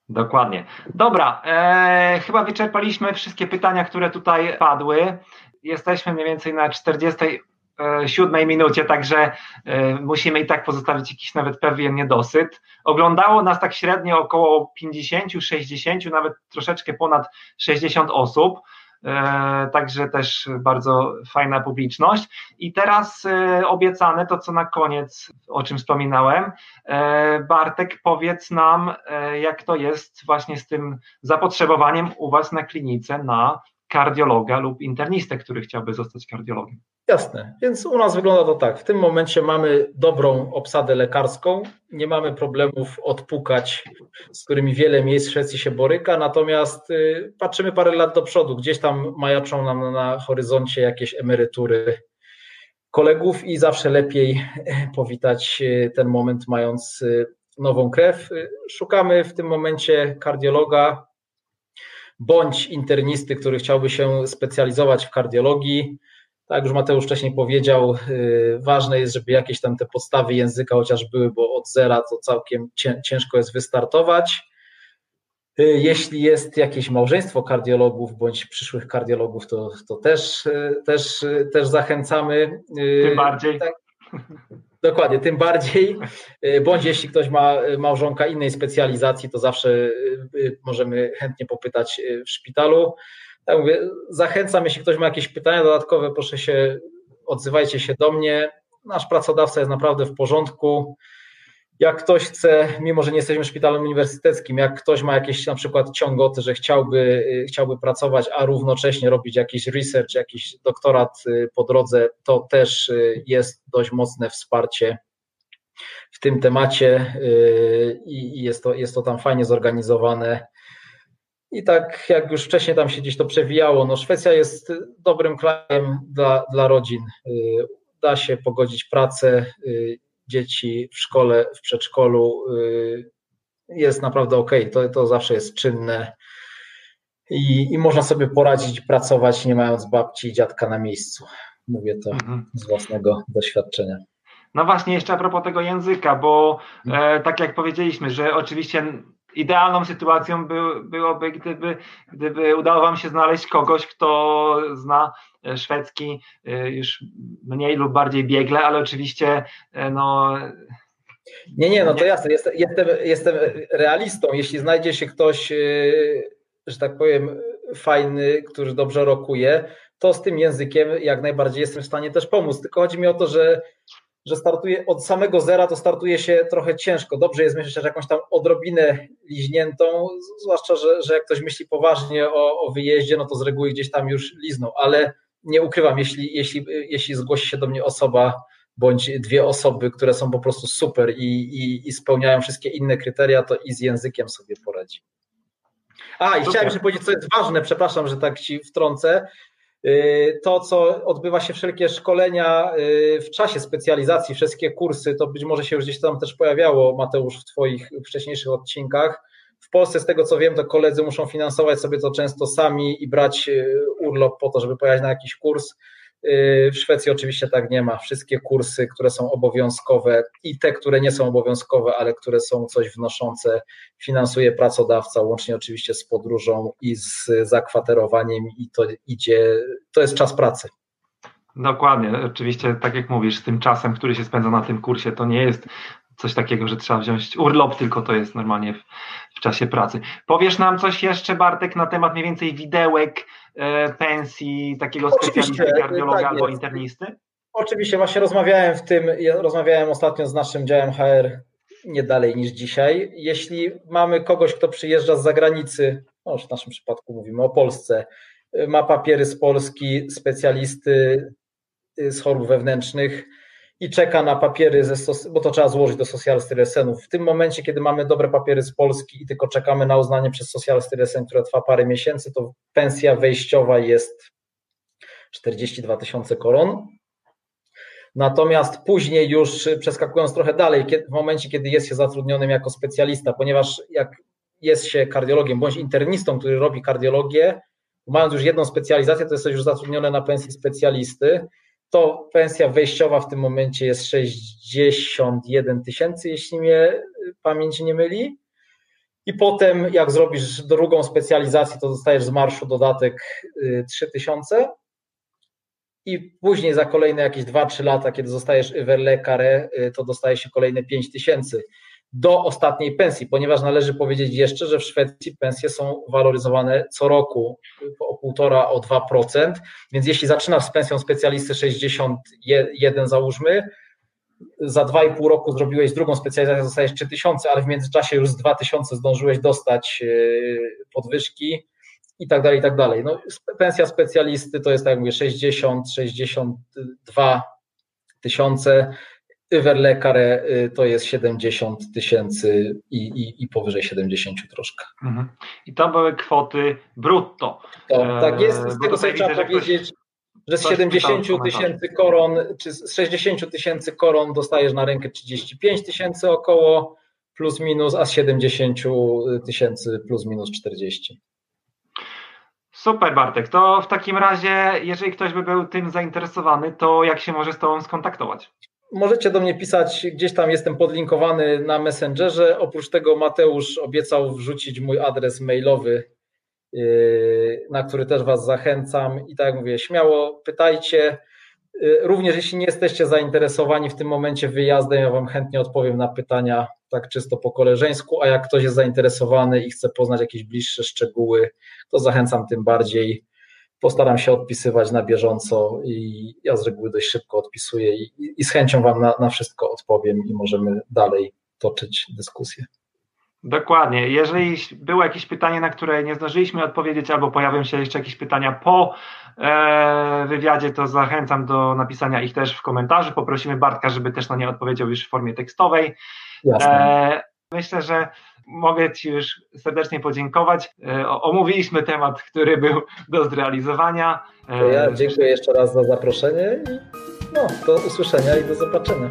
Dokładnie. Dobra, e, chyba wyczerpaliśmy wszystkie pytania, które tutaj padły jesteśmy mniej więcej na 47 minucie, także e, musimy i tak pozostawić jakiś nawet pewien niedosyt. Oglądało nas tak średnio około 50, 60, nawet troszeczkę ponad 60 osób. E, także też bardzo fajna publiczność. I teraz e, obiecane to, co na koniec, o czym wspominałem. Bartek, powiedz nam, jak to jest właśnie z tym zapotrzebowaniem u Was na klinice na kardiologa lub internistę, który chciałby zostać kardiologiem.
Jasne, więc u nas wygląda to tak. W tym momencie mamy dobrą obsadę lekarską, nie mamy problemów odpukać, z którymi wiele miejsc w Szwecji się boryka, natomiast y, patrzymy parę lat do przodu, gdzieś tam majaczą nam na horyzoncie jakieś emerytury kolegów i zawsze lepiej powitać y, ten moment mając y, nową krew. Szukamy w tym momencie kardiologa, bądź internisty, który chciałby się specjalizować w kardiologii. Tak już Mateusz wcześniej powiedział, y, ważne jest, żeby jakieś tam te podstawy języka chociaż były, bo od zera to całkiem ciężko jest wystartować. Y, jeśli jest jakieś małżeństwo kardiologów bądź przyszłych kardiologów, to, to też, y, też, też zachęcamy.
Tym bardziej. Tak,
Dokładnie, tym bardziej, y, bądź jeśli ktoś ma y, małżonka innej specjalizacji, to zawsze y, możemy chętnie popytać w szpitalu. Tak mówię, zachęcam, jeśli ktoś ma jakieś pytania dodatkowe, proszę się, odzywajcie się do mnie. Nasz pracodawca jest naprawdę w porządku jak ktoś chce, mimo że nie jesteśmy szpitalem uniwersyteckim, jak ktoś ma jakieś na przykład ciągoty, że chciałby, y, chciałby pracować, a równocześnie robić jakiś research, jakiś doktorat y, po drodze, to też y, jest dość mocne wsparcie w tym temacie i jest to, jest to tam fajnie zorganizowane. I tak jak już wcześniej tam się gdzieś to przewijało, no Szwecja jest dobrym krajem dla, dla rodzin. Da się pogodzić pracę dzieci w szkole, w przedszkolu y, jest naprawdę ok. To, to zawsze jest czynne i, i można sobie poradzić, pracować, nie mając babci i dziadka na miejscu. Mówię to mhm. z własnego doświadczenia.
No właśnie, jeszcze a propos tego języka, bo e, tak jak powiedzieliśmy, że oczywiście idealną sytuacją by, byłoby, gdyby, gdyby udało Wam się znaleźć kogoś, kto zna e, szwedzki e, już mniej lub bardziej biegle, ale oczywiście e, no.
Nie, nie, no to jasne, jestem, jestem, jestem realistą. Jeśli znajdzie się ktoś, że tak powiem, fajny, który dobrze rokuje, to z tym językiem jak najbardziej jestem w stanie też pomóc. Tylko chodzi mi o to, że że startuje od samego zera, to startuje się trochę ciężko. Dobrze jest myśleć, że jakąś tam odrobinę liźniętą, zwłaszcza, że, że jak ktoś myśli poważnie o, o wyjeździe, no to z reguły gdzieś tam już lizną, ale nie ukrywam, jeśli, jeśli, jeśli zgłosi się do mnie osoba bądź dwie osoby, które są po prostu super i, i, i spełniają wszystkie inne kryteria, to i z językiem sobie poradzi. A, i chciałem jeszcze powiedzieć, co jest ważne, przepraszam, że tak ci wtrącę, to, co odbywa się wszelkie szkolenia y, w czasie specjalizacji, wszystkie kursy, to być może się już gdzieś tam też pojawiało, Mateusz, w Twoich wcześniejszych odcinkach. W Polsce, z tego co wiem, to koledzy muszą finansować sobie to często sami i brać y, urlop po to, żeby pojechać na jakiś kurs. W Szwecji oczywiście tak nie ma. Wszystkie kursy, które są obowiązkowe i te, które nie są obowiązkowe, ale które są coś wnoszące, finansuje pracodawca, łącznie oczywiście z podróżą i z zakwaterowaniem, i to idzie, to jest czas pracy.
Dokładnie, oczywiście, tak jak mówisz, tym czasem, który się spędza na tym kursie, to nie jest coś takiego, że trzeba wziąć urlop, tylko to jest normalnie w, w czasie pracy. Powiesz nam coś jeszcze, Bartek, na temat mniej więcej widełek, e, pensji takiego Oczywiście, specjalisty, kardiologa tak albo jest. internisty?
Oczywiście, właśnie rozmawiałem w tym, rozmawiałem ostatnio z naszym działem HR nie dalej niż dzisiaj. Jeśli mamy kogoś, kto przyjeżdża z zagranicy, no w naszym przypadku mówimy o Polsce, ma papiery z Polski, specjalisty z chorób wewnętrznych, i czeka na papiery, ze, bo to trzeba złożyć do Social. W tym momencie, kiedy mamy dobre papiery z Polski i tylko czekamy na uznanie przez Social które trwa parę miesięcy, to pensja wejściowa jest 42 tysiące koron. Natomiast później już przeskakując trochę dalej, w momencie, kiedy jest się zatrudnionym jako specjalista, ponieważ jak jest się kardiologiem bądź internistą, który robi kardiologię, mając już jedną specjalizację, to jesteś już zatrudniony na pensji specjalisty to pensja wejściowa w tym momencie jest 61 tysięcy, jeśli mnie pamięć nie myli. I potem, jak zrobisz drugą specjalizację, to dostajesz z marszu dodatek 3000. Y, I później za kolejne jakieś 2-3 lata, kiedy zostajesz Iverle Carré, y, to dostajesz się kolejne 5000 do ostatniej pensji, ponieważ należy powiedzieć jeszcze, że w Szwecji pensje są waloryzowane co roku o 1,5 o 2%, więc jeśli zaczynasz z pensją specjalisty 61 załóżmy, za 2,5 roku zrobiłeś drugą specjalizację, dostajesz 3000, ale w międzyczasie już z 2000 zdążyłeś dostać e, podwyżki i tak dalej, i tak dalej. No, pensja specjalisty to jest, tak jak mówię, 60, 62 tysiące, Iverlekare y, to jest 70 tysięcy i, i, i, powyżej 70 troszkę. Mhm.
I to były kwoty brutto.
To, tak jest, z tego sobie trzeba powiedzieć, że z 70 tysięcy koron, czy z 60 tysięcy koron dostajesz na rękę 35 tysięcy około, plus minus, a z 70 tysięcy plus minus 40.
Super Bartek, to w takim razie, jeżeli ktoś by był tym zainteresowany, to jak się może z Tobą skontaktować?
Możecie do mnie pisać, gdzieś tam jestem podlinkowany na Messengerze. Oprócz tego Mateusz obiecał wrzucić mój adres mailowy, yy, na który też Was zachęcam. I tak jak mówię, śmiało pytajcie. Yy, również jeśli nie jesteście zainteresowani w tym momencie wyjazdem, ja Wam chętnie odpowiem na pytania tak czysto po koleżeńsku, a jak ktoś jest zainteresowany i chce poznać jakieś bliższe szczegóły, to zachęcam tym bardziej postaram się odpisywać na bieżąco i ja z reguły dość szybko odpisuję i, i z chęcią Wam na, na wszystko odpowiem i możemy dalej toczyć dyskusję.
Dokładnie. Jeżeli było jakieś pytanie, na które nie zdążyliśmy odpowiedzieć, albo pojawią się jeszcze jakieś pytania po e, wywiadzie, to zachęcam do napisania ich też w komentarzu. Poprosimy Bartka, żeby też na nie odpowiedział już w formie tekstowej. Jasne. E, myślę, że mogę Ci już serdecznie podziękować. E, omówiliśmy temat, który był do zrealizowania.
Ja dziękuję jeszcze raz za zaproszenie i no, do usłyszenia i do zobaczenia.